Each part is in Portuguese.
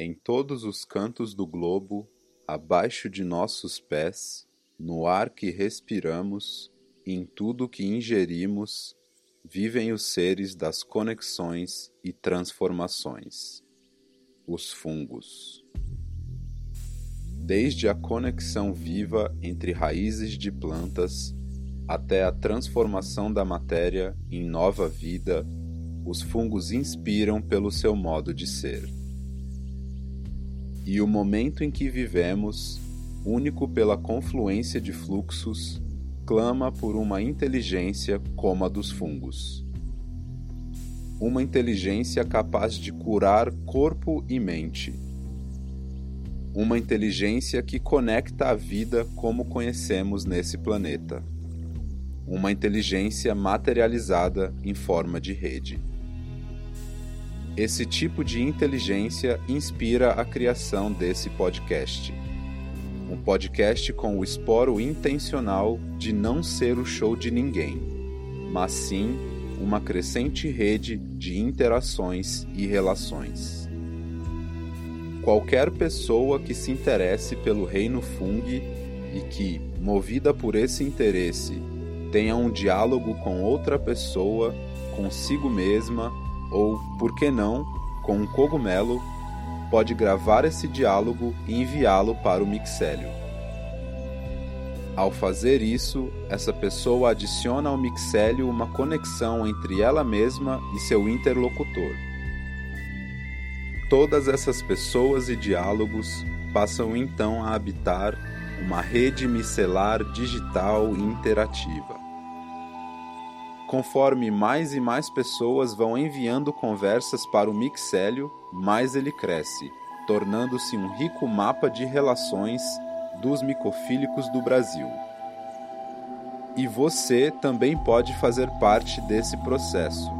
Em todos os cantos do globo, abaixo de nossos pés, no ar que respiramos, em tudo que ingerimos, vivem os seres das conexões e transformações, os fungos. Desde a conexão viva entre raízes de plantas até a transformação da matéria em nova vida, os fungos inspiram pelo seu modo de ser. E o momento em que vivemos, único pela confluência de fluxos, clama por uma inteligência como a dos fungos. Uma inteligência capaz de curar corpo e mente. Uma inteligência que conecta a vida como conhecemos nesse planeta. Uma inteligência materializada em forma de rede. Esse tipo de inteligência inspira a criação desse podcast um podcast com o esporo intencional de não ser o show de ninguém, mas sim uma crescente rede de interações e relações. Qualquer pessoa que se interesse pelo reino Fung e que, movida por esse interesse, tenha um diálogo com outra pessoa, consigo mesma ou, por que não, com um cogumelo pode gravar esse diálogo e enviá-lo para o Mixélio. Ao fazer isso, essa pessoa adiciona ao Mixélio uma conexão entre ela mesma e seu interlocutor. Todas essas pessoas e diálogos passam então a habitar uma rede micelar digital interativa. Conforme mais e mais pessoas vão enviando conversas para o Mixélio, mais ele cresce, tornando-se um rico mapa de relações dos micofílicos do Brasil. E você também pode fazer parte desse processo.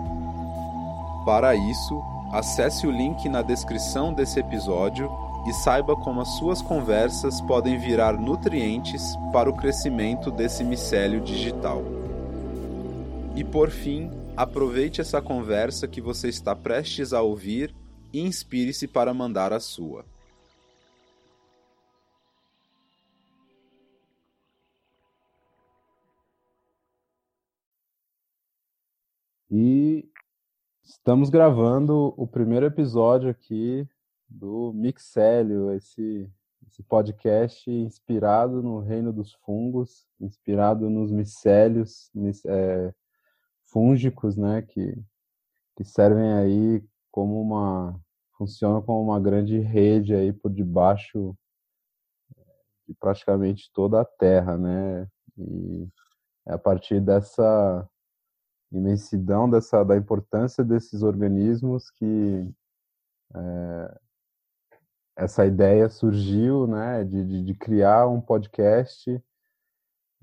Para isso, acesse o link na descrição desse episódio e saiba como as suas conversas podem virar nutrientes para o crescimento desse micélio digital. E por fim, aproveite essa conversa que você está prestes a ouvir e inspire-se para mandar a sua. E estamos gravando o primeiro episódio aqui do Mixélio, esse, esse podcast inspirado no reino dos fungos, inspirado nos micélios, é, fúngicos, né, que, que servem aí como uma funcionam como uma grande rede aí por debaixo de praticamente toda a Terra, né? E é a partir dessa imensidão dessa da importância desses organismos que é, essa ideia surgiu, né? De, de, de criar um podcast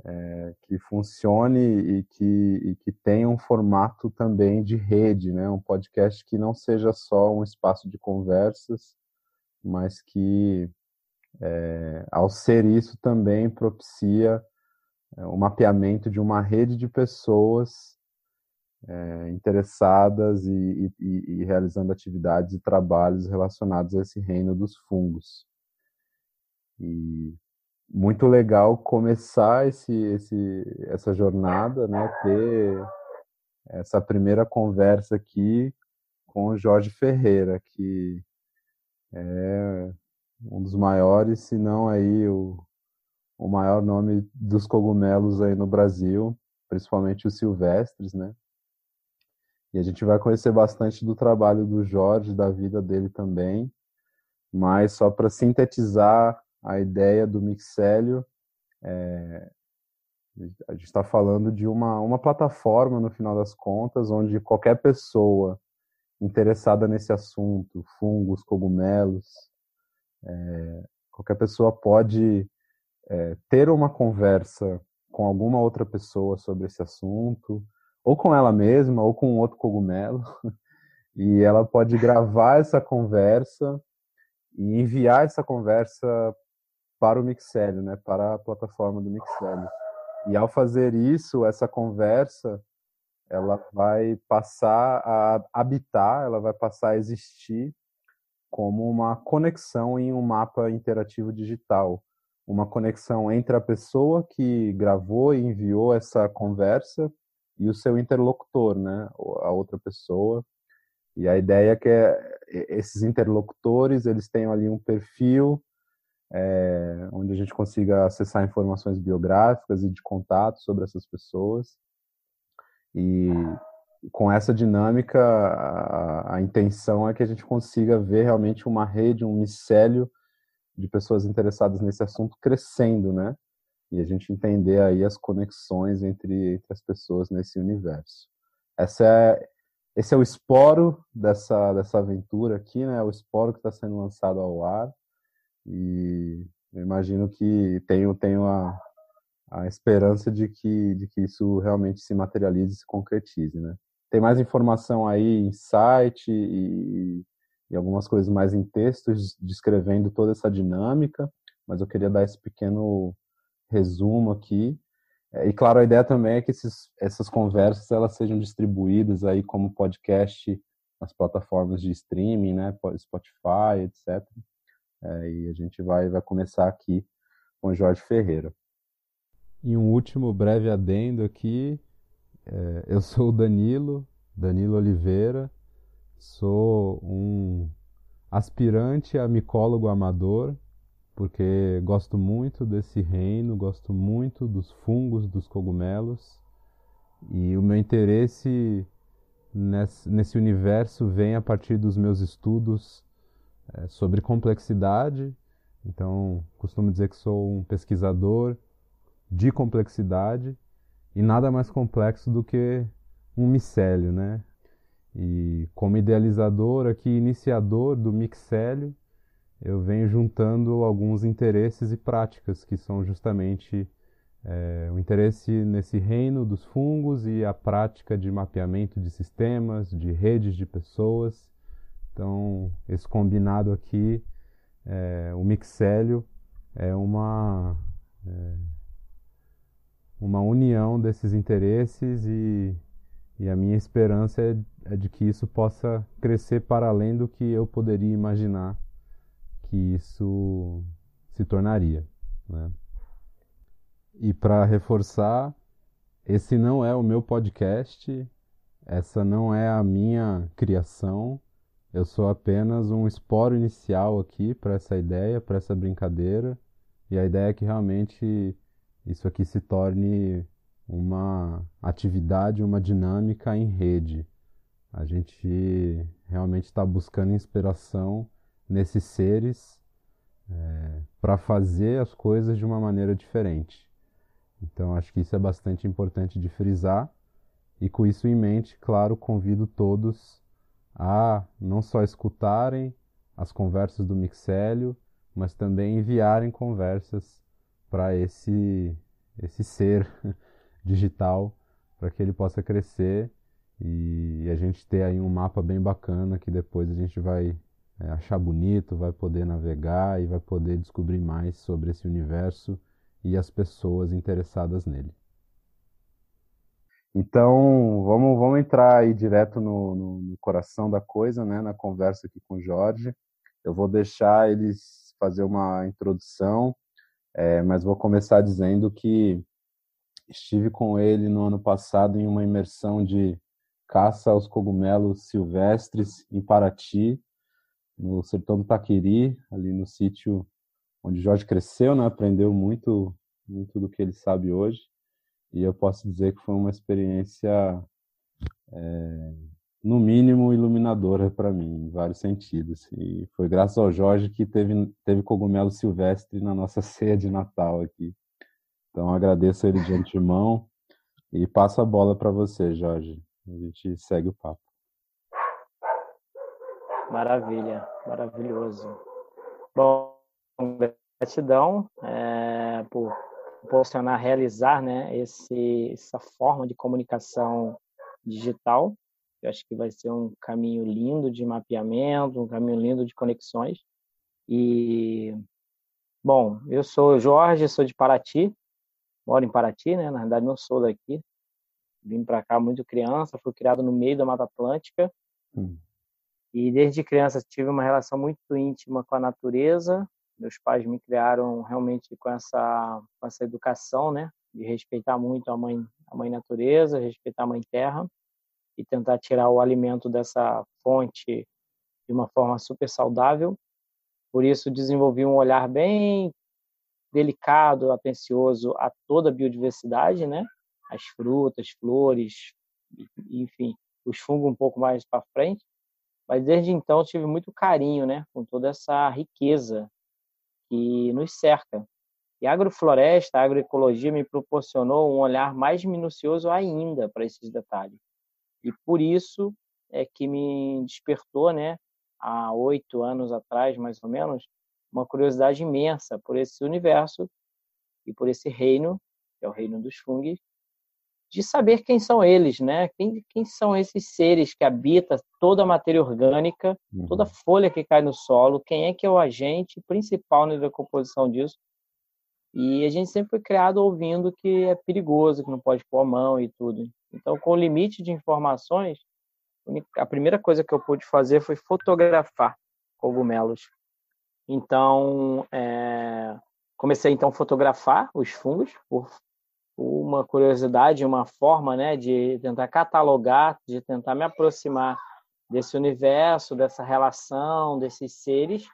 é, que funcione e que, e que tenha um formato também de rede, né? Um podcast que não seja só um espaço de conversas, mas que, é, ao ser isso, também propicia é, o mapeamento de uma rede de pessoas é, interessadas e, e, e realizando atividades e trabalhos relacionados a esse reino dos fungos. E muito legal começar esse, esse, essa jornada, né? Ter essa primeira conversa aqui com o Jorge Ferreira, que é um dos maiores, se não aí o, o maior nome dos cogumelos aí no Brasil, principalmente os silvestres, né? E a gente vai conhecer bastante do trabalho do Jorge, da vida dele também, mas só para sintetizar a ideia do Mixélio. É, a gente está falando de uma, uma plataforma, no final das contas, onde qualquer pessoa interessada nesse assunto, fungos, cogumelos, é, qualquer pessoa pode é, ter uma conversa com alguma outra pessoa sobre esse assunto, ou com ela mesma, ou com outro cogumelo, e ela pode gravar essa conversa e enviar essa conversa para o Mixélio, né, para a plataforma do Mixélio. E ao fazer isso, essa conversa, ela vai passar a habitar, ela vai passar a existir como uma conexão em um mapa interativo digital, uma conexão entre a pessoa que gravou e enviou essa conversa e o seu interlocutor, né, a outra pessoa. E a ideia é que esses interlocutores eles tenham ali um perfil é, onde a gente consiga acessar informações biográficas e de contato sobre essas pessoas. E com essa dinâmica, a, a, intenção é que a gente consiga ver realmente uma rede, um micélio de pessoas interessadas nesse assunto crescendo, né? E a gente entender aí as conexões entre, entre as pessoas nesse universo. Essa é, esse é o esporo dessa, dessa aventura aqui, né? É o esporo que está sendo lançado ao ar. E eu imagino que tenho, tenho a, a esperança de que, de que isso realmente se materialize se concretize, né? Tem mais informação aí em site e, e algumas coisas mais em textos descrevendo toda essa dinâmica, mas eu queria dar esse pequeno resumo aqui. É, e claro, a ideia também é que esses, essas conversas elas sejam distribuídas aí como podcast nas plataformas de streaming, né, Spotify, etc. É, e a gente vai, vai começar aqui com Jorge Ferreira. E um último breve adendo aqui. É, eu sou o Danilo, Danilo Oliveira, sou um aspirante a micólogo amador, porque gosto muito desse reino, gosto muito dos fungos, dos cogumelos, e o meu interesse nesse, nesse universo vem a partir dos meus estudos é, sobre complexidade. Então, costumo dizer que sou um pesquisador de complexidade e nada mais complexo do que um micélio, né? E como idealizador aqui, iniciador do mixélio, eu venho juntando alguns interesses e práticas que são justamente é, o interesse nesse reino dos fungos e a prática de mapeamento de sistemas, de redes de pessoas. Então, esse combinado aqui, é, o mixélio é uma, é, uma união desses interesses e e a minha esperança é, é de que isso possa crescer para além do que eu poderia imaginar que isso se tornaria. Né? E para reforçar, esse não é o meu podcast, essa não é a minha criação, eu sou apenas um esporo inicial aqui para essa ideia, para essa brincadeira, e a ideia é que realmente isso aqui se torne uma atividade, uma dinâmica em rede. A gente realmente está buscando inspiração nesses seres é, para fazer as coisas de uma maneira diferente. Então, acho que isso é bastante importante de frisar. E com isso em mente, claro, convido todos a não só escutarem as conversas do Mixélio, mas também enviarem conversas para esse, esse ser digital para que ele possa crescer e a gente ter aí um mapa bem bacana que depois a gente vai é, achar bonito, vai poder navegar e vai poder descobrir mais sobre esse universo e as pessoas interessadas nele. Então, vamos, vamos entrar aí direto no, no, no, coração da coisa, né, na conversa aqui com o Jorge. Eu vou deixar eles fazer uma introdução, é, mas vou começar dizendo que Estive com ele no ano passado em uma imersão de caça aos cogumelos silvestres em Paraty, no sertão do Taquiri, ali no sítio onde Jorge cresceu, né? aprendeu muito, muito do que ele sabe hoje. E eu posso dizer que foi uma experiência, é, no mínimo, iluminadora para mim, em vários sentidos. E foi graças ao Jorge que teve, teve cogumelo silvestre na nossa ceia de Natal aqui. Então agradeço ele de antemão e passo a bola para você, Jorge. A gente segue o papo. Maravilha, maravilhoso. Bom, gratidão é, por proporcionar realizar né, esse, essa forma de comunicação digital. Eu acho que vai ser um caminho lindo de mapeamento, um caminho lindo de conexões. E, bom, eu sou Jorge, sou de Paraty, moro em Paraty, né? Na verdade, não sou daqui. Vim para cá muito criança, fui criado no meio da Mata Atlântica. Hum. E desde criança tive uma relação muito íntima com a natureza. Meus pais me criaram realmente com essa, com essa educação, né? De respeitar muito a mãe, a mãe natureza, respeitar a mãe terra e tentar tirar o alimento dessa fonte de uma forma super saudável. Por isso desenvolvi um olhar bem delicado, atencioso a toda a biodiversidade, né? As frutas, flores, enfim, os fungos um pouco mais para frente. Mas desde então tive muito carinho, né, com toda essa riqueza que nos cerca. E a agrofloresta, a agroecologia me proporcionou um olhar mais minucioso ainda para esses detalhes. E por isso é que me despertou, né, há oito anos atrás, mais ou menos, uma curiosidade imensa por esse universo e por esse reino, que é o reino dos fungos, de saber quem são eles, né? Quem, quem são esses seres que habitam toda a matéria orgânica, uhum. toda folha que cai no solo, quem é que é o agente principal na decomposição disso? E a gente sempre foi criado ouvindo que é perigoso, que não pode pôr a mão e tudo. Então, com o limite de informações, a primeira coisa que eu pude fazer foi fotografar cogumelos. Então, é, comecei então a fotografar os fungos por uma curiosidade, uma forma, né, de tentar catalogar, de tentar me aproximar desse universo, dessa relação, desses seres,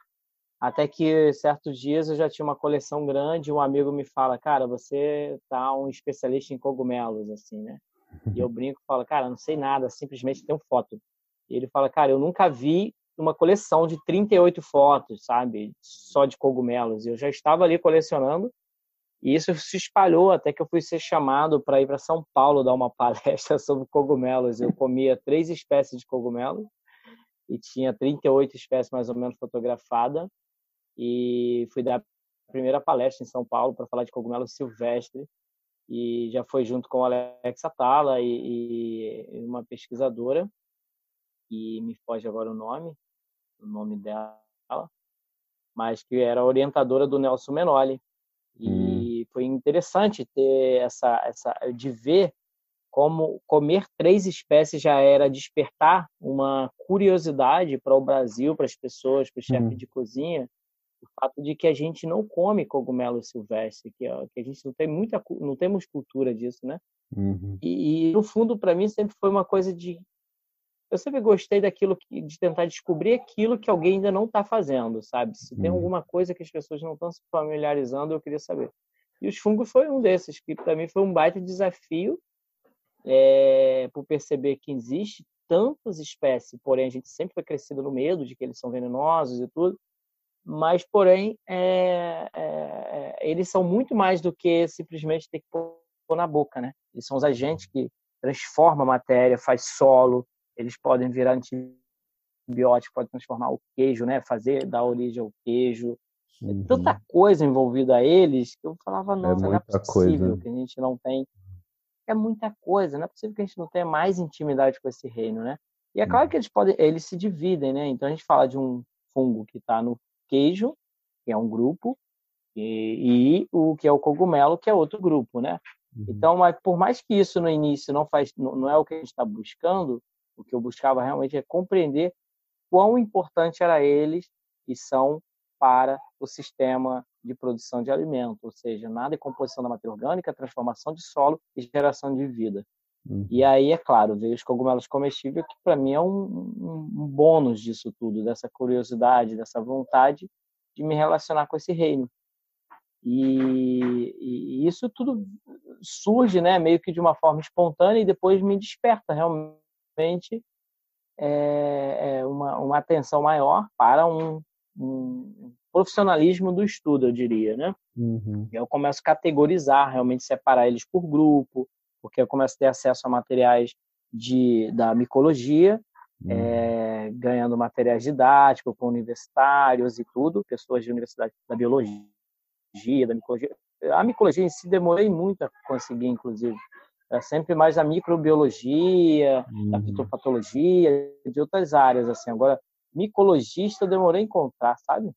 até que certos dias eu já tinha uma coleção grande, um amigo me fala, cara, você tá um especialista em cogumelos, assim, né? E eu brinco, falo, cara, não sei nada, simplesmente tenho foto. E ele fala, cara, eu nunca vi uma coleção de 38 fotos, sabe, só de cogumelos. Eu já estava ali colecionando e isso se espalhou até que eu fui ser chamado para ir para São Paulo dar uma palestra sobre cogumelos. Eu comia três espécies de cogumelo e tinha 38 espécies mais ou menos fotografadas. E fui dar a primeira palestra em São Paulo para falar de cogumelo silvestre. E já foi junto com a Alexa e, e uma pesquisadora, e me foge agora o nome, o nome dela, mas que era orientadora do Nelson Menoli. E foi interessante ter essa, essa de ver como comer três espécies já era despertar uma curiosidade para o Brasil, para as pessoas, para o chefe uhum. de cozinha, o fato de que a gente não come cogumelo silvestre, que, que a gente não tem muita, não temos cultura disso, né? Uhum. E, e, no fundo, para mim sempre foi uma coisa de eu sempre gostei daquilo que, de tentar descobrir aquilo que alguém ainda não está fazendo, sabe? Se tem uhum. alguma coisa que as pessoas não estão se familiarizando, eu queria saber. E os fungos foi um desses, que para mim foi um baita desafio é, por perceber que existe tantas espécies, porém a gente sempre foi crescido no medo de que eles são venenosos e tudo, mas porém é, é, eles são muito mais do que simplesmente ter que pôr na boca, né? Eles são os agentes que transformam a matéria, faz solo, eles podem virar antibiótico, podem transformar o queijo, né? Fazer dar origem ao queijo, é uhum. tanta coisa envolvida a eles que eu falava, não, é não é possível coisa. que a gente não tem. É muita coisa, não é possível que a gente não tenha mais intimidade com esse reino, né? E é claro que eles podem, eles se dividem, né? Então a gente fala de um fungo que está no queijo, que é um grupo, e, e, o que é o cogumelo, que é outro grupo, né? Uhum. Então, mas por mais que isso no início não faz, não é o que a gente está buscando, o que eu buscava realmente é compreender quão importante era eles e são para o sistema de produção de alimento, ou seja, na decomposição da matéria orgânica, transformação de solo e geração de vida. Uhum. E aí, é claro, veio os cogumelos comestíveis, que para mim é um, um, bônus disso tudo, dessa curiosidade, dessa vontade de me relacionar com esse reino. E, e, isso tudo surge, né, meio que de uma forma espontânea e depois me desperta realmente é, é uma, uma atenção maior para um, um profissionalismo do estudo, eu diria, né? Uhum. Eu começo a categorizar, realmente separar eles por grupo, porque eu começo a ter acesso a materiais de, da micologia, uhum. é, ganhando materiais didáticos com universitários e tudo, pessoas de universidade da biologia, da micologia. A micologia em si demorei muito a conseguir, inclusive. É sempre mais a microbiologia, uhum. a fitopatologia, de outras áreas, assim. Agora, micologista eu demorei a encontrar, sabe?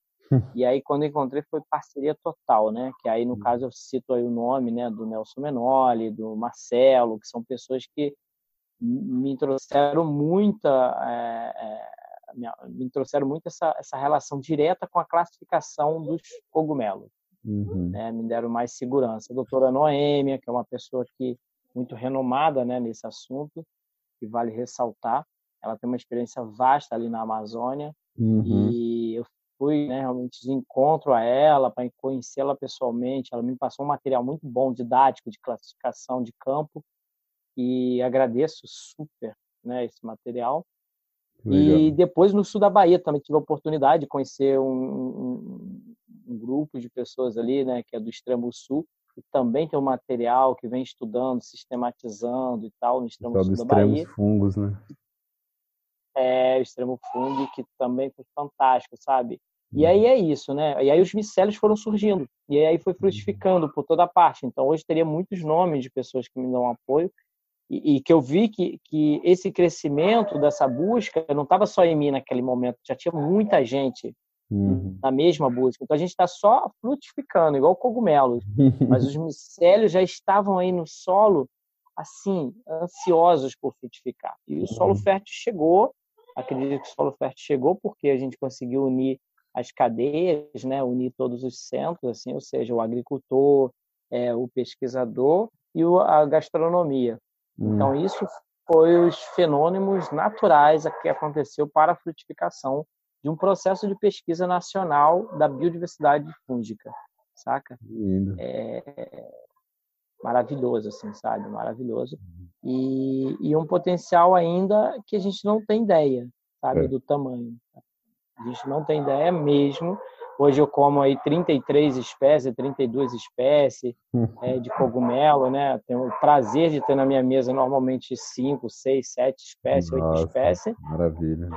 E aí, quando encontrei, foi parceria total, né? Que aí, no hum. caso, eu cito aí o nome né, do Nelson Menoli, do Marcelo, que são pessoas que me trouxeram muita, é, é, me trouxeram muito essa, essa relação direta com a classificação dos cogumelos. Uhum. Né? Me deram mais segurança. A doutora Noêmia, que é uma pessoa que muito renomada né, nesse assunto, que vale ressaltar. Ela tem uma experiência vasta ali na Amazônia uhum. e eu fui né, realmente de encontro a ela para conhecê-la pessoalmente. Ela me passou um material muito bom, didático, de classificação de campo e agradeço super né, esse material. Legal. E depois no sul da Bahia também tive a oportunidade de conhecer um, um, um, grupo de pessoas ali, né, que é do extremo sul, e também tem um material que vem estudando, sistematizando e tal no extremo sul da Bahia. fungos, né? É, extremo fungo que também foi fantástico, sabe? E aí uhum. é isso, né? E aí os micélios foram surgindo. E aí foi frutificando por toda parte. Então hoje teria muitos nomes de pessoas que me dão apoio e, e, que eu vi que, que esse crescimento dessa busca não estava só em mim naquele momento, já tinha muita gente uhum. na mesma busca. Então a gente está só frutificando, igual cogumelos, mas os micélios já estavam aí no solo, assim, ansiosos por frutificar. E o solo uhum. fértil chegou, acredito que o solo fértil chegou porque a gente conseguiu unir as cadeias, né, unir todos os centros, assim, ou seja, o agricultor, é, o pesquisador e a gastronomia. Então, hum. isso foi os fenômenos naturais que aconteceu para a frutificação de um processo de pesquisa nacional da biodiversidade fúngica, saca? Lindo. É maravilhoso, assim, sabe? Maravilhoso. Uhum. E, e um potencial ainda que a gente não tem ideia, sabe? É. Do tamanho. A gente não tem ideia mesmo Hoje eu como aí 33 espécies, 32 espécies é, de cogumelo, né? Tenho o prazer de ter na minha mesa normalmente 5, 6, 7 espécies, Nossa, 8 espécies. Maravilha.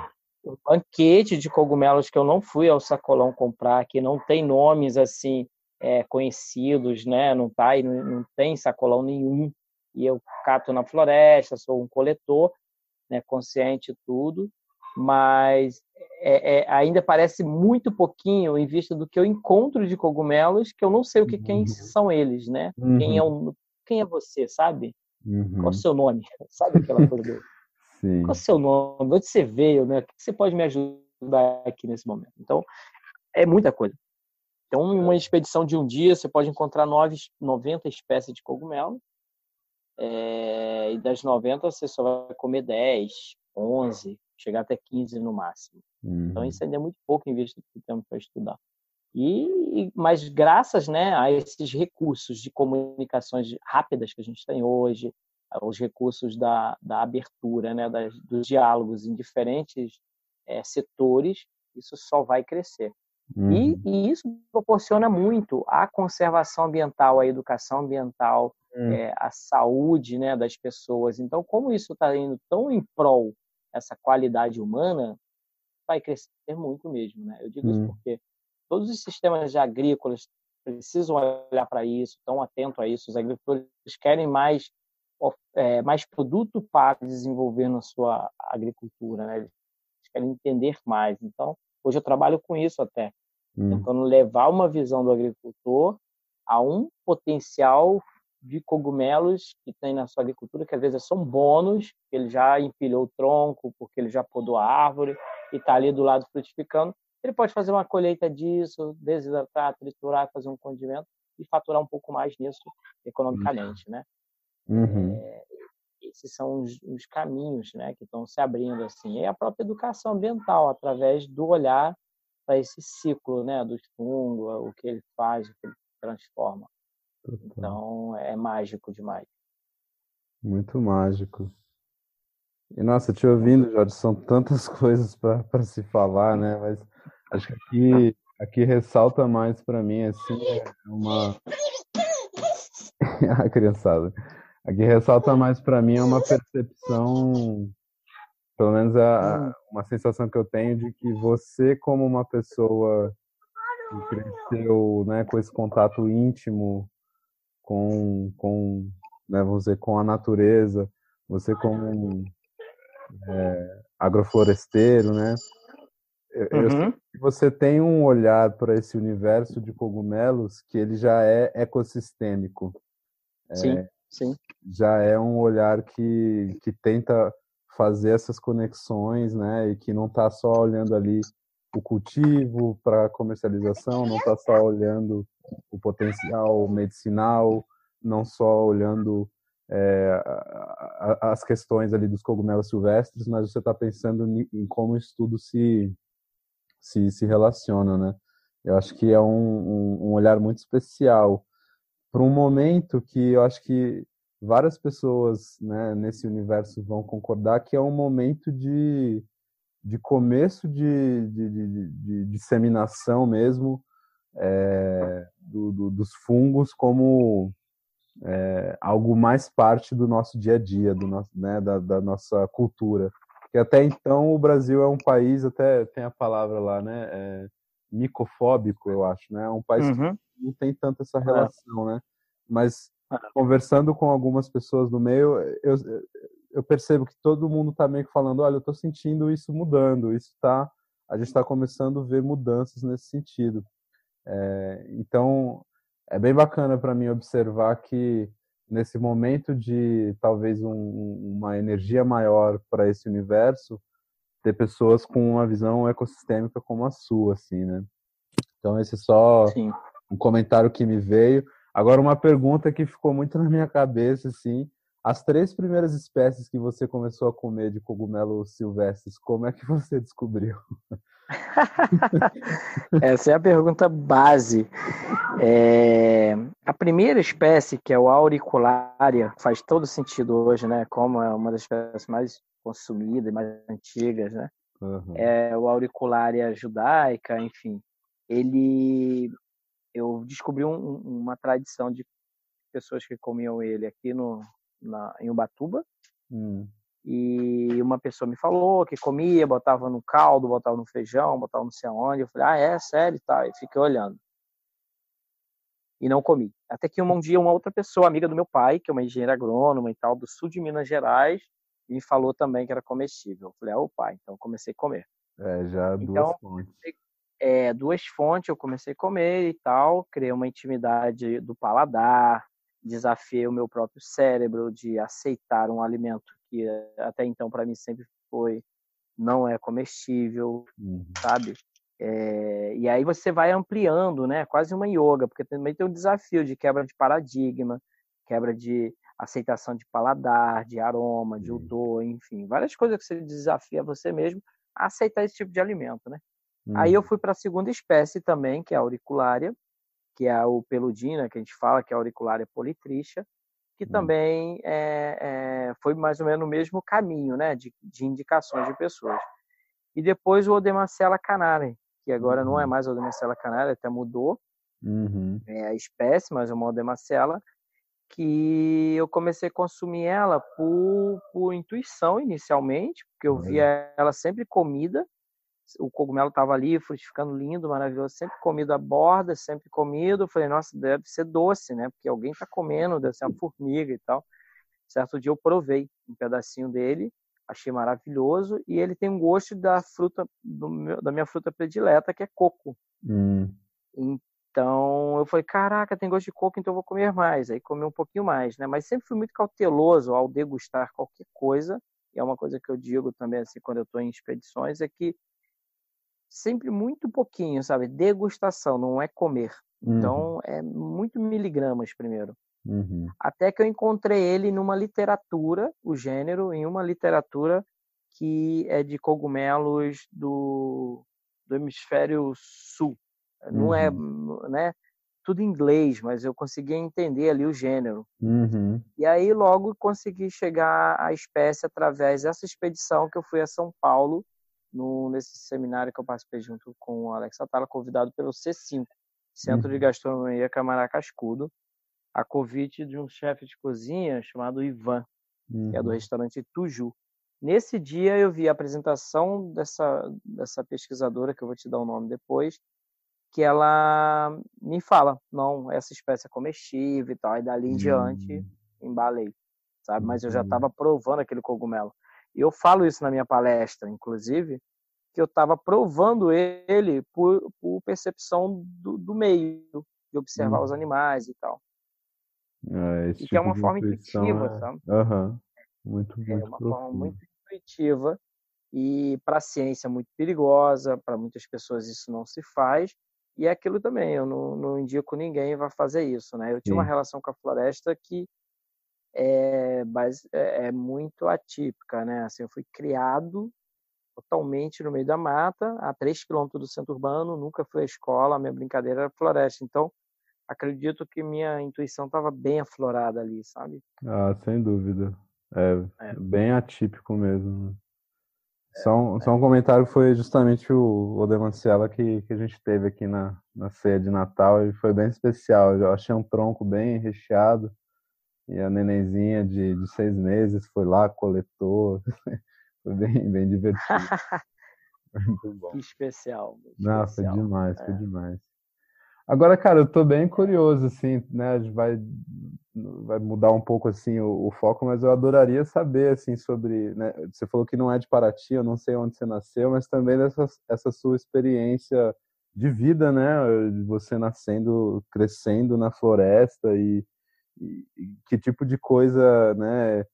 Um banquete de cogumelos que eu não fui ao sacolão comprar, que não tem nomes assim é, conhecidos, né? Não tá aí, não, não tem sacolão nenhum. E eu cato na floresta, sou um coletor, né? Consciente tudo mas é, é, ainda parece muito pouquinho em vista do que eu encontro de cogumelos, que eu não sei o que quem uhum. são eles, né? Uhum. Quem é o, quem é você, sabe? Uhum. Qual é o seu nome? Sabe aquela coisa? Sim. Qual é o seu nome? Onde você veio, né? O que você pode me ajudar aqui nesse momento? Então, é muita coisa. Então, uma expedição de um dia, você pode encontrar nove, 90 espécies de cogumelo. É, e das 90, você só vai comer 10, 11, chegar até 15 no máximo. Uhum. Então isso ainda é muito pouco em vista do que temos para estudar. E, mas graças né, a esses recursos de comunicações rápidas que a gente tem hoje, os recursos da, da abertura, né, das, dos diálogos em diferentes é, setores, isso só vai crescer. Uhum. E, e, isso proporciona muito a conservação ambiental, a educação ambiental, uhum. é, a saúde né, das pessoas. Então, como isso está indo tão em prol essa qualidade humana, vai crescer muito mesmo, né? Eu digo hum. isso porque todos os sistemas agrícolas precisam olhar para isso, estão atentos a isso. Os agricultores querem mais é, mais produto para desenvolver na sua agricultura, né? Eles querem entender mais. Então, hoje eu trabalho com isso até, hum. tentando levar uma visão do agricultor a um potencial de cogumelos que tem na sua agricultura, que às vezes são bônus, ele já empilhou o tronco, porque ele já podou a árvore e está ali do lado frutificando. Ele pode fazer uma colheita disso, desidratar, triturar, fazer um condimento e faturar um pouco mais nisso economicamente, né? Uhum. É, esses são os, os, caminhos, né, que estão se abrindo assim. E a própria educação ambiental através do olhar para esse ciclo, né, dos fungos, o que ele faz, o que ele transforma. Então é mágico demais. Muito mágico. E nossa, te ouvindo, Jorge, são tantas coisas para se falar, né? Mas acho que aqui, aqui ressalta mais para mim assim é uma a criançada. Aqui ressalta mais para mim é uma percepção, pelo menos a, hum. uma sensação que eu tenho de que você como uma pessoa que cresceu, né, com esse contato íntimo com, com né, vamos dizer, com a natureza, você como é, agrofloresteiro, né? Eu, uhum. eu você tem um olhar para esse universo de cogumelos que ele já é ecossistêmico. Sim, é, sim. Já é um olhar que, que tenta fazer essas conexões, né? E que não está só olhando ali o cultivo para comercialização, não está só olhando o potencial medicinal, não só olhando é, as questões ali dos cogumelos silvestres, mas você está pensando em como o estudo se, se, se relaciona, né? Eu acho que é um, um, um olhar muito especial para um momento que eu acho que várias pessoas né, nesse universo vão concordar que é um momento de, de começo de, de, de, de disseminação mesmo é, do, do, dos fungos como é, algo mais parte do nosso dia a dia, do nosso, né, da, da, nossa cultura. Que até então o Brasil é um país, até tem a palavra lá, né, é, micofóbico, eu acho, né, é um país uhum. que não tem tanto essa relação, né, mas conversando com algumas pessoas do meio, eu, eu percebo que todo mundo está meio que falando, olha, eu estou sentindo isso mudando, isso está, a gente está começando a ver mudanças nesse sentido. É, então, é bem bacana para mim observar que nesse momento de talvez um, uma energia maior para esse universo, ter pessoas com uma visão ecossistêmica como a sua, assim, né? Então esse é só Sim. um comentário que me veio. Agora uma pergunta que ficou muito na minha cabeça, assim, as três primeiras espécies que você começou a comer de cogumelos silvestres, como é que você descobriu? Essa é a pergunta base. É... A primeira espécie, que é o auricularia, faz todo sentido hoje, né? Como é uma das espécies mais consumidas, mais antigas, né? Uhum. É o auricularia judaica, enfim. Ele, eu descobri um, uma tradição de pessoas que comiam ele aqui no, na, em Ubatuba. Hum. E uma pessoa me falou que comia, botava no caldo, botava no feijão, botava não sei aonde. Eu falei, ah, é sério? Tá. E fiquei olhando. E não comi. Até que um dia uma outra pessoa, amiga do meu pai, que é uma engenheira agrônoma e tal, do sul de Minas Gerais, me falou também que era comestível. Eu falei, ah, o pai, então comecei a comer. É, já duas então, fontes. É, duas fontes eu comecei a comer e tal, criei uma intimidade do paladar, desafiei o meu próprio cérebro de aceitar um alimento que até então para mim sempre foi não é comestível, uhum. sabe? É, e aí você vai ampliando, né? Quase uma yoga, porque também tem um desafio de quebra de paradigma, quebra de aceitação de paladar, de aroma, de odor, enfim, várias coisas que você desafia você mesmo a aceitar esse tipo de alimento, né? Uhum. Aí eu fui para a segunda espécie também, que é a auriculária, que é o peludina, que a gente fala que é a auriculária politricha, que hum. também é, é, foi mais ou menos o mesmo caminho né, de, de indicações de pessoas. E depois o Odemacella canare, que agora não é uhum. mais o Odemacella canare, até mudou uhum. é a espécie, mas é uma Odemacella, que eu comecei a consumir ela por, por intuição inicialmente, porque eu via ela sempre comida, o cogumelo estava ali, frutificando lindo, maravilhoso, sempre comido à borda, sempre comido. Eu falei, nossa, deve ser doce, né? Porque alguém está comendo, deve ser uma formiga e tal. Certo dia eu provei um pedacinho dele, achei maravilhoso e ele tem um gosto da fruta meu, da minha fruta predileta, que é coco. Hum. Então eu falei, caraca, tem gosto de coco, então eu vou comer mais. Aí comi um pouquinho mais, né? Mas sempre fui muito cauteloso ao degustar qualquer coisa. E é uma coisa que eu digo também assim quando eu estou em expedições é que sempre muito pouquinho, sabe? Degustação, não é comer. Então, uhum. é muito miligramas primeiro. Uhum. Até que eu encontrei ele numa literatura, o gênero, em uma literatura que é de cogumelos do, do hemisfério sul. Não é, uhum. né? Tudo em inglês, mas eu consegui entender ali o gênero. Uhum. E aí logo consegui chegar à espécie através dessa expedição que eu fui a São Paulo no, nesse seminário que eu participei junto com o Alex Atala, convidado pelo C5, Centro uhum. de Gastronomia Camará Cascudo, a convite de um chefe de cozinha chamado Ivan, uhum. que é do uhum. restaurante Tuju. Nesse dia eu vi a apresentação dessa, dessa pesquisadora, que eu vou te dar o nome depois, que ela me fala, não, essa espécie é comestível e tal, e dali em uhum. diante embalei, sabe? Mas eu já estava provando aquele cogumelo. E eu falo isso na minha palestra, inclusive, que eu estava provando ele por, por percepção do, do, meio, de observar os uhum. animais e tal. É, e tipo que é uma forma intuitiva, é... sabe? Uhum. Muito, muito é uma profundo. forma muito intuitiva e para a ciência muito perigosa, para muitas pessoas isso não se faz, e é aquilo também, eu não, não indico ninguém vai fazer isso, né? Eu tinha Sim. uma relação com a floresta que é, é, é muito atípica, né? Assim, eu fui criado totalmente no meio da mata, a 3 quilômetros do centro urbano, nunca fui à escola, a minha brincadeira era floresta. Então, acredito que minha intuição estava bem aflorada ali, sabe? Ah, sem dúvida. É, é. bem atípico mesmo. Né? Só um, só um comentário foi justamente o Odemanciela que, que a gente teve aqui na, na ceia de Natal e foi bem especial. Eu achei um tronco bem recheado e a nenenzinha de, de seis meses foi lá, coletou. foi bem, bem divertido. Muito bom. Que especial. Não, especial. foi demais, é. foi demais. Agora, cara, eu tô bem curioso, assim, né? A gente vai vai mudar um pouco assim o, o, foco, mas eu adoraria saber assim sobre, né, você falou que não é de Paraty, eu não sei onde você nasceu, mas também dessa essa sua experiência de vida, né, de você nascendo, crescendo na floresta e que tipo de coisa, né,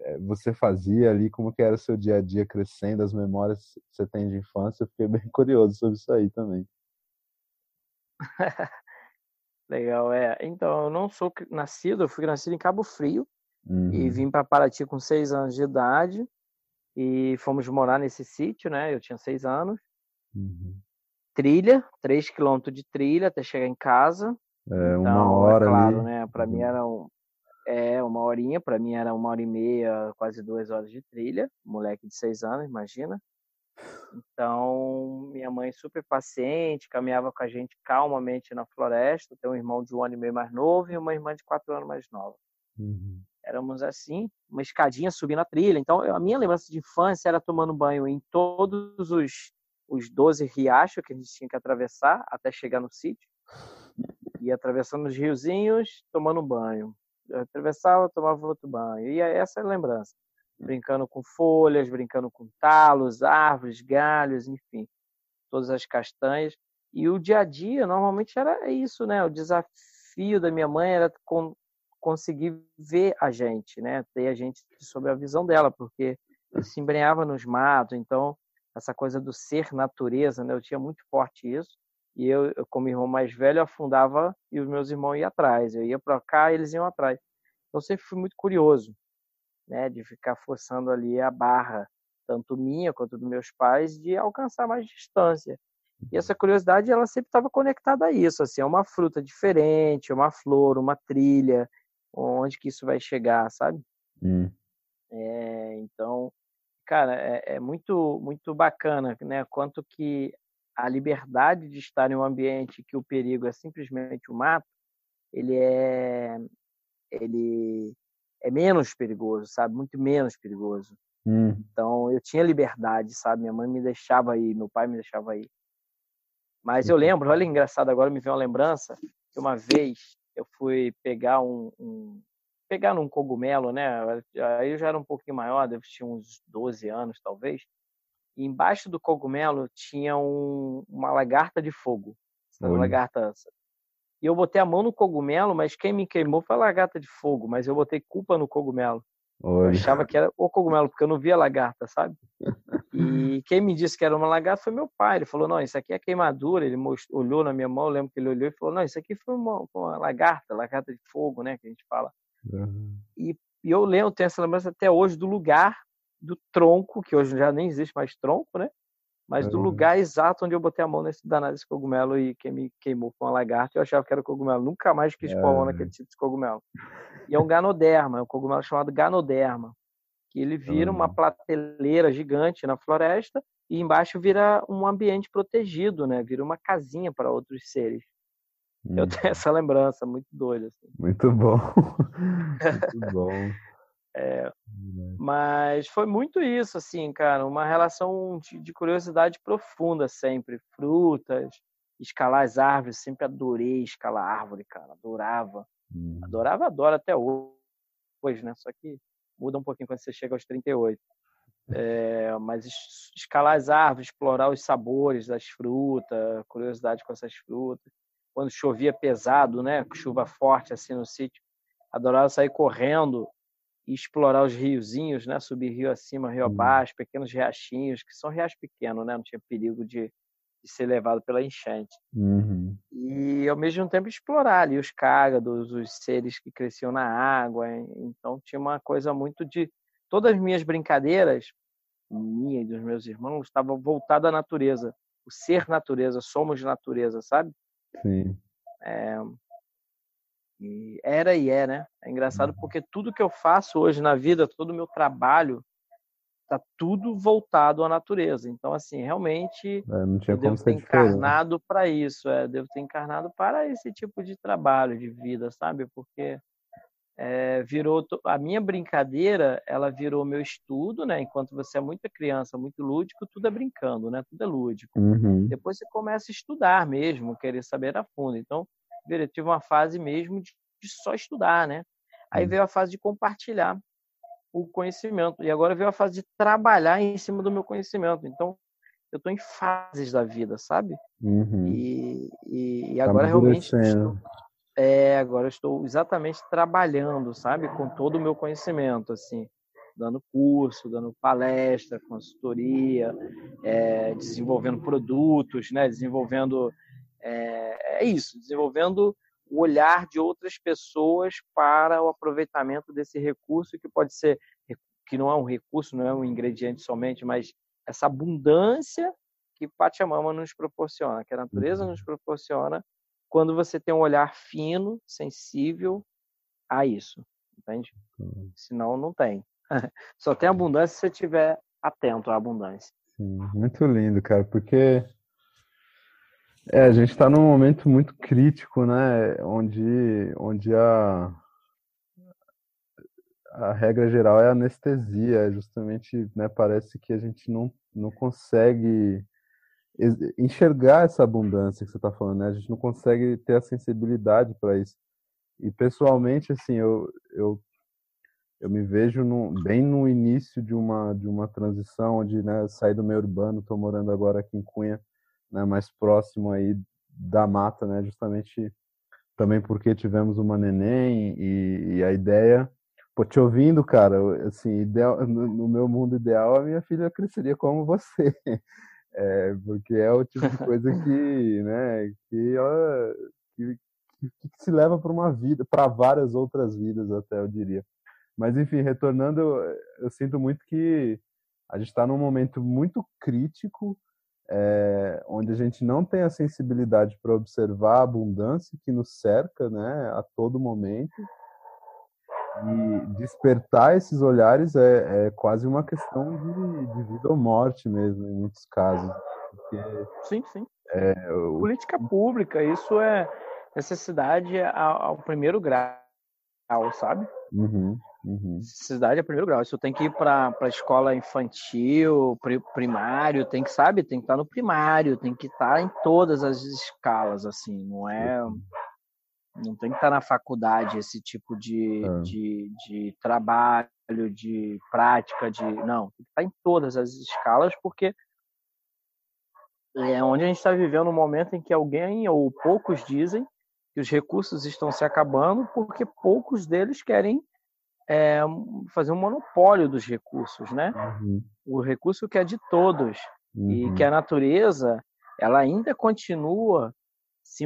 é, você fazia ali, como que era o seu dia a dia crescendo, as memórias que você tem de infância, eu fiquei bem curioso sobre isso aí também. Legal, é. Então, eu não sou nascido, eu fui nascido em Cabo Frio uhum. e vim para Paraty com seis anos de idade e fomos morar nesse sítio, né? Eu tinha seis anos. Uhum. Trilha, três quilômetros de trilha até chegar em casa. É, então, uma hora é claro, ali. né? Para uhum. mim era um, é, uma horinha, para mim era uma hora e meia, quase duas horas de trilha. Moleque de seis anos, imagina. Então, minha mãe super paciente, caminhava com a gente calmamente na floresta. Tem um irmão de um ano e meio mais novo e uma irmã de quatro anos mais nova. Uhum. Éramos assim, uma escadinha subindo a trilha. Então, a minha lembrança de infância era tomando banho em todos os, os 12 riachos que a gente tinha que atravessar até chegar no sítio. E atravessando os riozinhos, tomando banho. Eu atravessava, tomava outro banho. E essa é a lembrança brincando com folhas, brincando com talos, árvores, galhos, enfim, todas as castanhas. E o dia a dia normalmente era isso, né? O desafio da minha mãe era con conseguir ver a gente, né? Ter a gente sob a visão dela, porque ele se embrenhava nos matos, então essa coisa do ser natureza, né? Eu tinha muito forte isso. E eu, eu como irmão mais velho, afundava e os meus irmãos iam atrás. Eu ia para cá, eles iam atrás. Então eu sempre fui muito curioso né, de ficar forçando ali a barra, tanto minha quanto dos meus pais, de alcançar mais distância. E essa curiosidade, ela sempre estava conectada a isso, assim, é uma fruta diferente, uma flor, uma trilha, onde que isso vai chegar, sabe? Hum. É, então, cara, é, é, muito muito bacana, né? Quanto que a liberdade de estar em um ambiente que o perigo é simplesmente o mato, ele é ele é menos perigoso, sabe? Muito menos perigoso. Hum. Então eu tinha liberdade, sabe? Minha mãe me deixava ir, meu pai me deixava ir. Mas eu lembro, olha engraçado agora me veio uma lembrança que uma vez eu fui pegar um, um pegar num cogumelo, né? Aí eu já era um pouquinho maior, deve ter uns 12 anos talvez. E embaixo do cogumelo tinha um, uma lagarta de fogo. Uma lagarta e eu botei a mão no cogumelo, mas quem me queimou foi a lagarta de fogo, mas eu botei culpa no cogumelo. Eu achava que era o cogumelo, porque eu não via a lagarta, sabe? E quem me disse que era uma lagarta foi meu pai. Ele falou: Não, isso aqui é queimadura. Ele mostrou, olhou na minha mão, eu lembro que ele olhou e falou: Não, isso aqui foi uma, uma lagarta, lagarta de fogo, né? Que a gente fala. Uhum. E, e, eu lembro, tenho essa lembrança até hoje do lugar do tronco, que hoje já nem existe mais tronco, né? mas do lugar exato onde eu botei a mão nesse danado desse cogumelo e que me queimou com uma lagarta, eu achava que era cogumelo. Nunca mais quis pôr a mão naquele tipo de cogumelo. E é um ganoderma, é um cogumelo chamado ganoderma, que ele vira uma prateleira gigante na floresta e embaixo vira um ambiente protegido, né? Vira uma casinha para outros seres. Eu tenho hum. essa lembrança muito doida. Assim. Muito bom. muito bom. É, mas foi muito isso, assim, cara, uma relação de, de, curiosidade profunda sempre. Frutas, escalar as árvores, sempre adorei escalar árvore, cara, adorava. Hum. Adorava, adoro até hoje, né? Só que muda um pouquinho quando você chega aos 38. É, mas escalar as árvores, explorar os sabores das frutas, curiosidade com essas frutas. Quando chovia pesado, né? Chuva forte assim no sítio, adorava sair correndo e explorar os riozinhos, né? Subir rio acima, rio abaixo, pequenos riachinhos, que são riachos pequenos, né? Não tinha perigo de, de ser levado pela enchente. Uhum. E, ao mesmo tempo, explorar ali os cágados, os seres que cresciam na água. Então, tinha uma coisa muito de... Todas as minhas brincadeiras, minha e dos meus irmãos, estavam voltadas à natureza. O ser natureza, somos natureza, sabe? Sim. É, e era e é, né? É engraçado uhum. porque tudo que eu faço hoje na vida, todo o meu trabalho, tá tudo voltado à natureza. Então, assim, realmente é, não tinha eu devo ter encarnado para isso, é, devo ter encarnado para esse tipo de trabalho, de vida, sabe? Porque é, virou a minha brincadeira, ela virou meu estudo, né? Enquanto você é muita criança, muito lúdico, tudo é brincando, né? Tudo é lúdico. Uhum. Depois você começa a estudar mesmo, querer saber a fundo. Então, eu tive uma fase mesmo de, de só estudar, né? Aí veio a fase de compartilhar o conhecimento e agora veio a fase de trabalhar em cima do meu conhecimento. Então, eu estou em fases da vida, sabe? Uhum. E, e, e, tá agora realmente estou, é, agora estou exatamente trabalhando, sabe, com todo o meu conhecimento, assim, dando curso, dando palestra, consultoria, é, desenvolvendo produtos, né, desenvolvendo é, é isso, desenvolvendo o olhar de outras pessoas para o aproveitamento desse recurso que pode ser que não é um recurso, não é um ingrediente somente, mas essa abundância que Pachamama nos proporciona, que a natureza nos uhum. proporciona, quando você tem um olhar fino, sensível a isso, entende? Senão não tem. Só tem abundância se você estiver atento à abundância. Sim, muito lindo, cara, porque é, a gente está num momento muito crítico, né? Onde, onde a, a regra geral é anestesia, é justamente, né? Parece que a gente não, não consegue enxergar essa abundância que você está falando, né? A gente não consegue ter a sensibilidade para isso. E pessoalmente, assim, eu, eu, eu me vejo no, bem no início de uma, de uma transição, onde né, saí do meio urbano, estou morando agora aqui em Cunha, né, mais próximo aí da mata, né, justamente também porque tivemos uma neném e, e a ideia, pô, te ouvindo, cara, assim, ideal, no, no, meu mundo ideal a minha filha cresceria como você, é, porque é o tipo de coisa que, né, que ela que, que, se leva para uma vida, para várias outras vidas até eu diria. Mas enfim, retornando, eu, eu sinto muito que a gente está num momento muito crítico é, onde a gente não tem a sensibilidade para observar a abundância que nos cerca né, a todo momento. E despertar esses olhares é, é quase uma questão de, de, vida ou morte mesmo, em muitos casos. Sim, sim. É, o... Política pública, isso é necessidade ao, ao primeiro grau, sabe? Uhum. Uhum. Necessidade é primeiro grau. Isso tem que ir para a escola infantil, primário, tem que, sabe, tem que estar tá no primário, tem que estar tá em todas as escalas, assim, não é. Não tem que estar tá na faculdade esse tipo de, é. de, de trabalho, de prática, de. Não, tem que estar em todas as escalas, porque é onde a gente está vivendo um momento em que alguém ou poucos dizem que os recursos estão se acabando porque poucos deles querem é, fazer um monopólio dos recursos, né? Uhum. O recurso que é de todos uhum. e que a natureza ela ainda continua se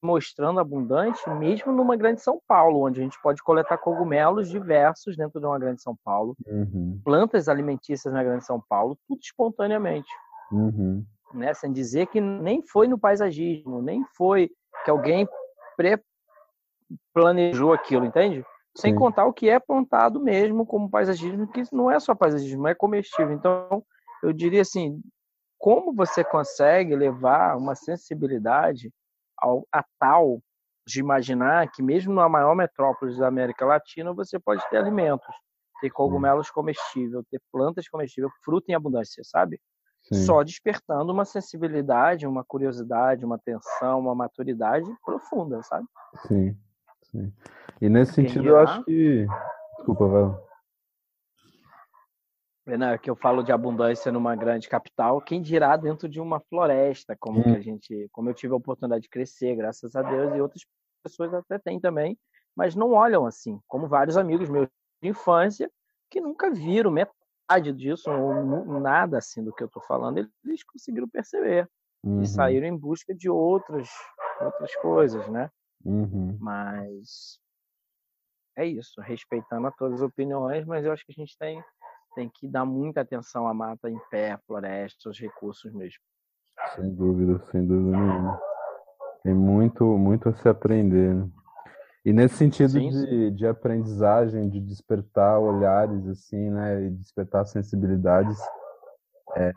mostrando abundante, mesmo numa grande São Paulo, onde a gente pode coletar cogumelos diversos dentro de uma grande São Paulo, uhum. plantas alimentícias na grande São Paulo, tudo espontaneamente. Uhum. Né? Sem dizer que nem foi no paisagismo, nem foi que alguém planejou aquilo, entende? Sem Sim. contar o que é plantado mesmo como paisagismo, que não é só paisagismo, é comestível. Então, eu diria assim, como você consegue levar uma sensibilidade ao, a tal de imaginar que mesmo na maior metrópole da América Latina você pode ter alimentos, ter cogumelos comestíveis, ter plantas comestíveis, fruta em abundância, sabe? Sim. Só despertando uma sensibilidade, uma curiosidade, uma atenção, uma maturidade profunda, sabe? Sim, sim. E nesse Quem sentido, dirá... eu acho que. Desculpa, vai. É que eu falo de abundância numa grande capital, quem dirá dentro de uma floresta, como hum. a gente, como eu tive a oportunidade de crescer, graças a Deus, e outras pessoas até têm também, mas não olham assim, como vários amigos meus infância que nunca viram metade disso, ou nada assim do que eu estou falando, eles conseguiram perceber uhum. e saíram em busca de outras, outras coisas, né? Uhum. Mas é isso, respeitando a todas as opiniões, mas eu acho que a gente tem, tem que dar muita atenção à mata em pé, floresta, os recursos mesmo. Sem dúvida, sem dúvida nenhuma. Tem muito, muito a se aprender, né? E nesse sentido sim, de, sim. de aprendizagem, de despertar olhares, assim, né, e despertar sensibilidades, é,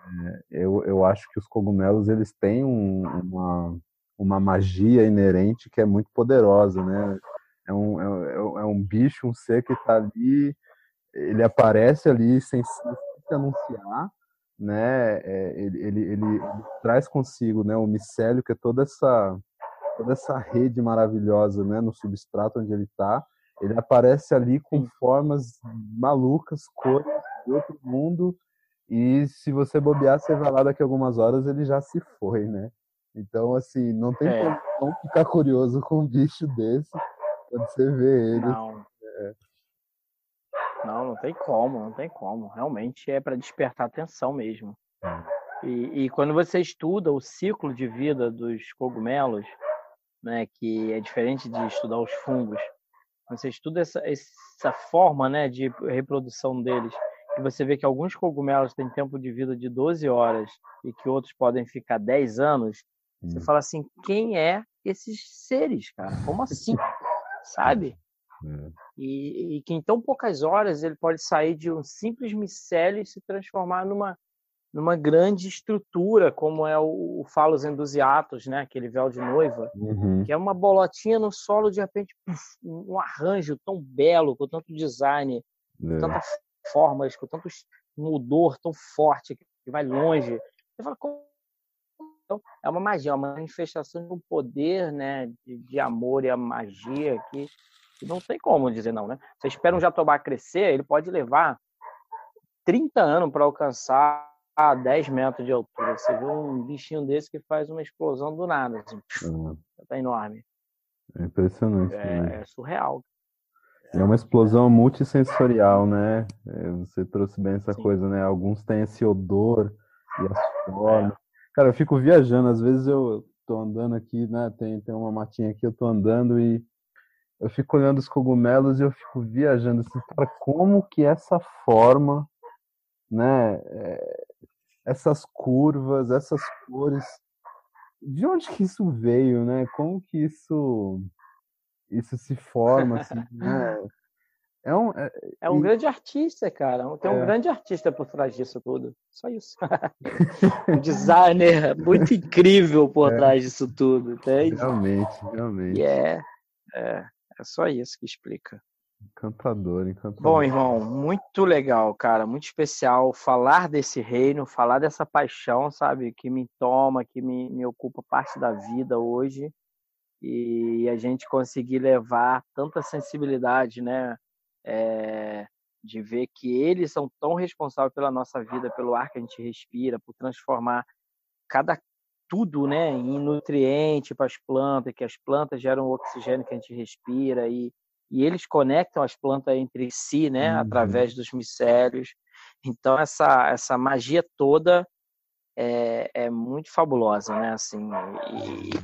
eu, eu acho que os cogumelos, eles têm um, uma, uma magia inerente que é muito poderosa, né? É um, é, é um bicho, um ser que está ali, ele aparece ali sem se anunciar, né? É, ele, ele, ele, ele, traz consigo, né, o micélio, que é toda essa toda essa rede maravilhosa, né, no substrato onde ele está. Ele aparece ali com formas malucas, cores de outro mundo. E se você bobear, você vai lá daqui a algumas horas, ele já se foi, né? Então, assim, não tem é. como não ficar curioso com um bicho desse quando você vê ele. Não. É. Não, não tem como, não tem como. Realmente é para despertar atenção mesmo. É. E, e, quando você estuda o ciclo de vida dos cogumelos, né, que é diferente de estudar os fungos, você estuda essa, essa forma né, de reprodução deles, e você vê que alguns cogumelos têm tempo de vida de 12 horas e que outros podem ficar 10 anos, hum. você fala assim, quem é esses seres, cara? Como assim? Sabe? É. E, e, que em tão poucas horas ele pode sair de um simples micélio e se transformar numa, numa grande estrutura, como é o, o Falos Endusiatos, né? aquele véu de noiva, uhum. que é uma bolotinha no solo, de repente, um arranjo tão belo, com tanto design, é. com tantas formas, com tanto mudor tão forte, que vai longe. Você fala, como é uma magia, uma manifestação de um poder né, de, de amor e a magia que, que, não tem como dizer não. Né? Você espera um jatobá crescer, ele pode levar 30 anos para alcançar a 10 metros de altura. Você vê um bichinho desse que faz uma explosão do nada. Assim, uhum. Tá enorme. É impressionante. É, é surreal. É uma explosão multissensorial, né? É, você trouxe bem essa Sim. coisa, né? Alguns têm esse odor e as formas. Cara, eu fico viajando, às vezes eu tô andando aqui, né? Tem, tem uma matinha aqui, eu tô andando e eu fico olhando os cogumelos e eu fico viajando assim, cara, como que essa forma, né? É, essas curvas, essas cores, de onde que isso veio, né? Como que isso isso se forma, assim, né? É um, é, é um e... grande artista, cara. Tem um é. grande artista por trás disso tudo. Só isso. um designer muito incrível por é. trás disso tudo. Entende? Realmente, realmente. E é, é, é só isso que explica. Encantador, encantador. Bom, irmão, muito legal, cara. Muito especial falar desse reino, falar dessa paixão, sabe? Que me toma, que me, me ocupa parte da vida hoje. E a gente conseguir levar tanta sensibilidade, né? É, de ver que eles são tão responsáveis pela nossa vida, pelo ar que a gente respira, por transformar cada tudo, né, em nutriente para as plantas, que as plantas geram o oxigênio que a gente respira e, e eles conectam as plantas entre si, né, uhum. através dos micélios. Então essa essa magia toda é, é muito fabulosa, né, assim,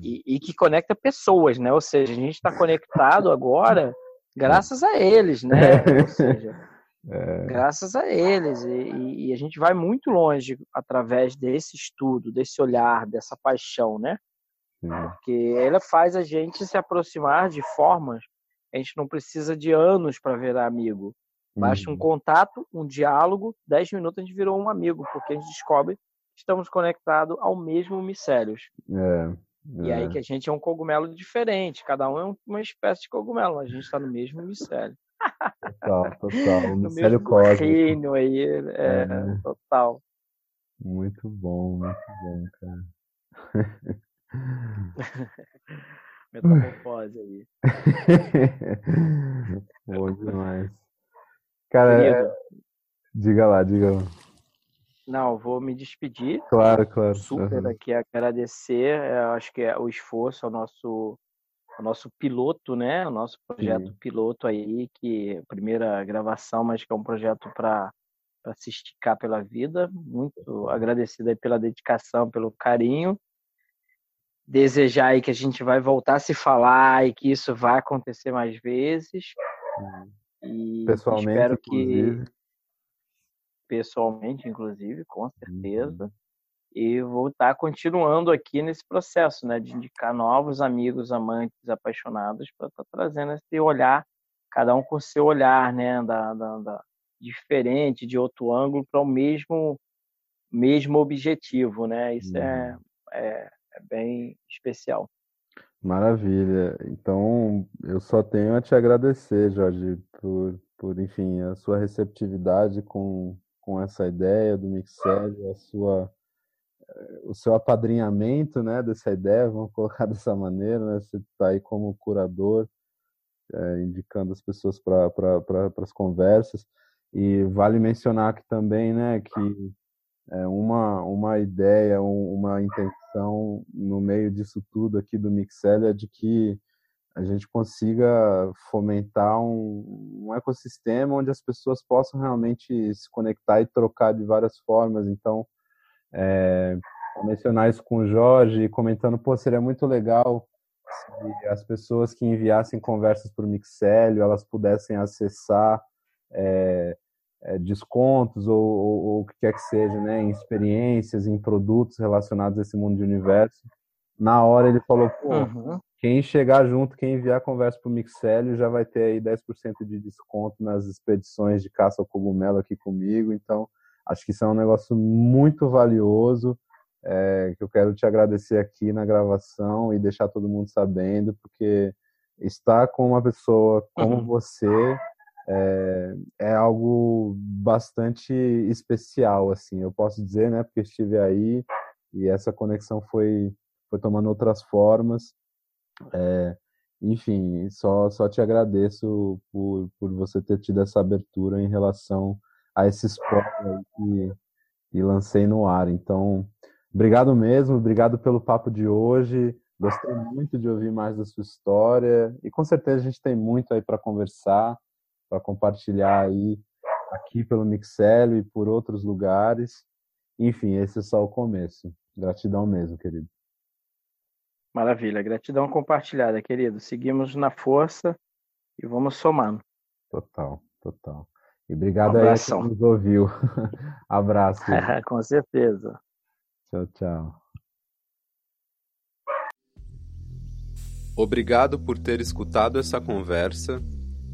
e, e, e que conecta pessoas, né, ou seja, a gente está conectado agora Graças a eles, né? Ou seja, é. graças a eles. E, e, a gente vai muito longe através desse estudo, desse olhar, dessa paixão, né? Sim. Porque ela faz a gente se aproximar de formas a gente não precisa de anos para virar amigo. Basta um uhum. contato, um diálogo, dez minutos a gente virou um amigo, porque a gente descobre que estamos conectados ao mesmo micélios. É. E aí é. que a gente é um cogumelo diferente, cada um é uma espécie de cogumelo, a gente está no mesmo micélio. Total, total. no mesmo cósmico. reino aí, é, é, total. Muito bom, muito bom, cara. Metamorfose aí. bom demais. Cara, é... diga lá, diga lá. Não, vou me despedir. Claro, claro. Super uhum. aqui agradecer. Eu acho que é o esforço ao nosso o nosso piloto, né? O nosso projeto Sim. piloto aí, que é primeira gravação, mas que é um projeto para para se esticar pela vida. Muito agradecido aí pela dedicação, pelo carinho. Desejar aí que a gente vai voltar a se falar e que isso vai acontecer mais vezes. E pessoalmente, espero inclusive. Pessoalmente, inclusive, com certeza. Uhum. E vou estar continuando aqui nesse processo, né, de indicar novos amigos, amantes, apaixonados para estar trazendo esse olhar, cada um com seu olhar, né, da, da, da diferente, de outro ângulo, para o mesmo mesmo objetivo, né? Isso é, uhum. é, é bem especial. Maravilha. Então, eu só tenho a te agradecer, Jorge, por, por enfim, a sua receptividade com, com essa ideia do Mixed, a sua eh, o seu apadrinhamento, né, dessa ideia, vamos colocar dessa maneira, né? Você está aí como curador, é, indicando as pessoas para pra, as conversas. E vale mencionar aqui também, né, que é uma, uma ideia, uma intenção no meio disso tudo aqui do Mixel é de que a gente consiga fomentar um, um ecossistema onde as pessoas possam realmente se conectar e trocar de várias formas. Então, é, mencionar isso com o Jorge, comentando, pô, seria muito legal se as pessoas que enviassem conversas para o Mixélio, elas pudessem acessar é, é, descontos ou, ou, ou, o que quer que seja, né, em experiências, em produtos relacionados a esse mundo de universo. Na hora ele falou, pô, uhum. Quem chegar junto, quem enviar conversa para o Mixélio já vai ter aí 10% de desconto nas expedições de caça ao cogumelo aqui comigo. Então, acho que isso é um negócio muito valioso. É, que eu quero te agradecer aqui na gravação e deixar todo mundo sabendo, porque estar com uma pessoa como uhum. você é, é, algo bastante especial, assim, eu posso dizer, né, porque estive aí e essa conexão foi, foi tomando outras formas. É, enfim, só, só te agradeço por, por você ter tido essa abertura em relação a esse spoiler que, que lancei no ar. Então, obrigado mesmo, obrigado pelo papo de hoje. Gostei muito de ouvir mais da sua história e com certeza a gente tem muito aí para conversar para compartilhar aí aqui pelo Mixelo e por outros lugares. Enfim, esse é só o começo. Gratidão mesmo, querido. Maravilha, gratidão compartilhada, querido. Seguimos na força e vamos somando. Total, total. E obrigado um aí que nos ouviu. Abraço. Com certeza. Tchau, tchau. Obrigado por ter escutado essa conversa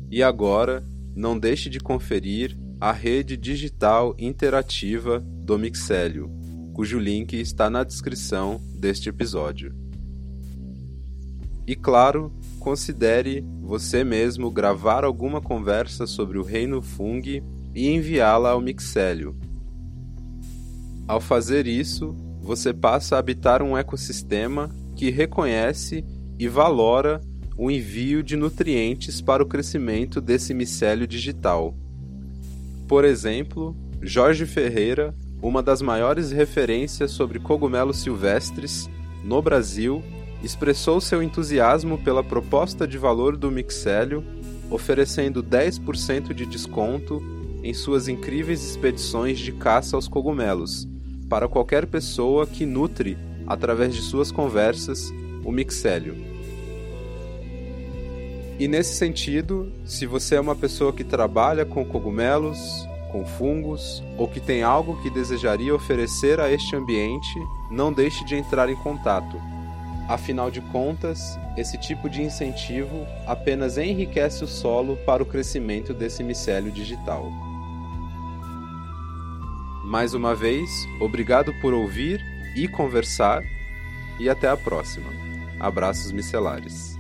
e agora, não deixe de conferir a rede digital interativa do Mixélio, cujo link está na descrição deste episódio. E claro, considere você mesmo gravar alguma conversa sobre o reino Fung e enviá-la ao Mixélio. Ao fazer isso, você passa a habitar um ecossistema que reconhece e valora o envio de nutrientes para o crescimento desse micélio digital. Por exemplo, Jorge Ferreira, uma das maiores referências sobre cogumelos silvestres no Brasil, expressou seu entusiasmo pela proposta de valor do mixélio, oferecendo 10% de desconto em suas incríveis expedições de caça aos cogumelos, para qualquer pessoa que nutre, através de suas conversas, o mixélio. E nesse sentido, se você é uma pessoa que trabalha com cogumelos, com fungos, ou que tem algo que desejaria oferecer a este ambiente, não deixe de entrar em contato. Afinal de contas, esse tipo de incentivo apenas enriquece o solo para o crescimento desse micélio digital. Mais uma vez, obrigado por ouvir e conversar, e até a próxima. Abraços micelares.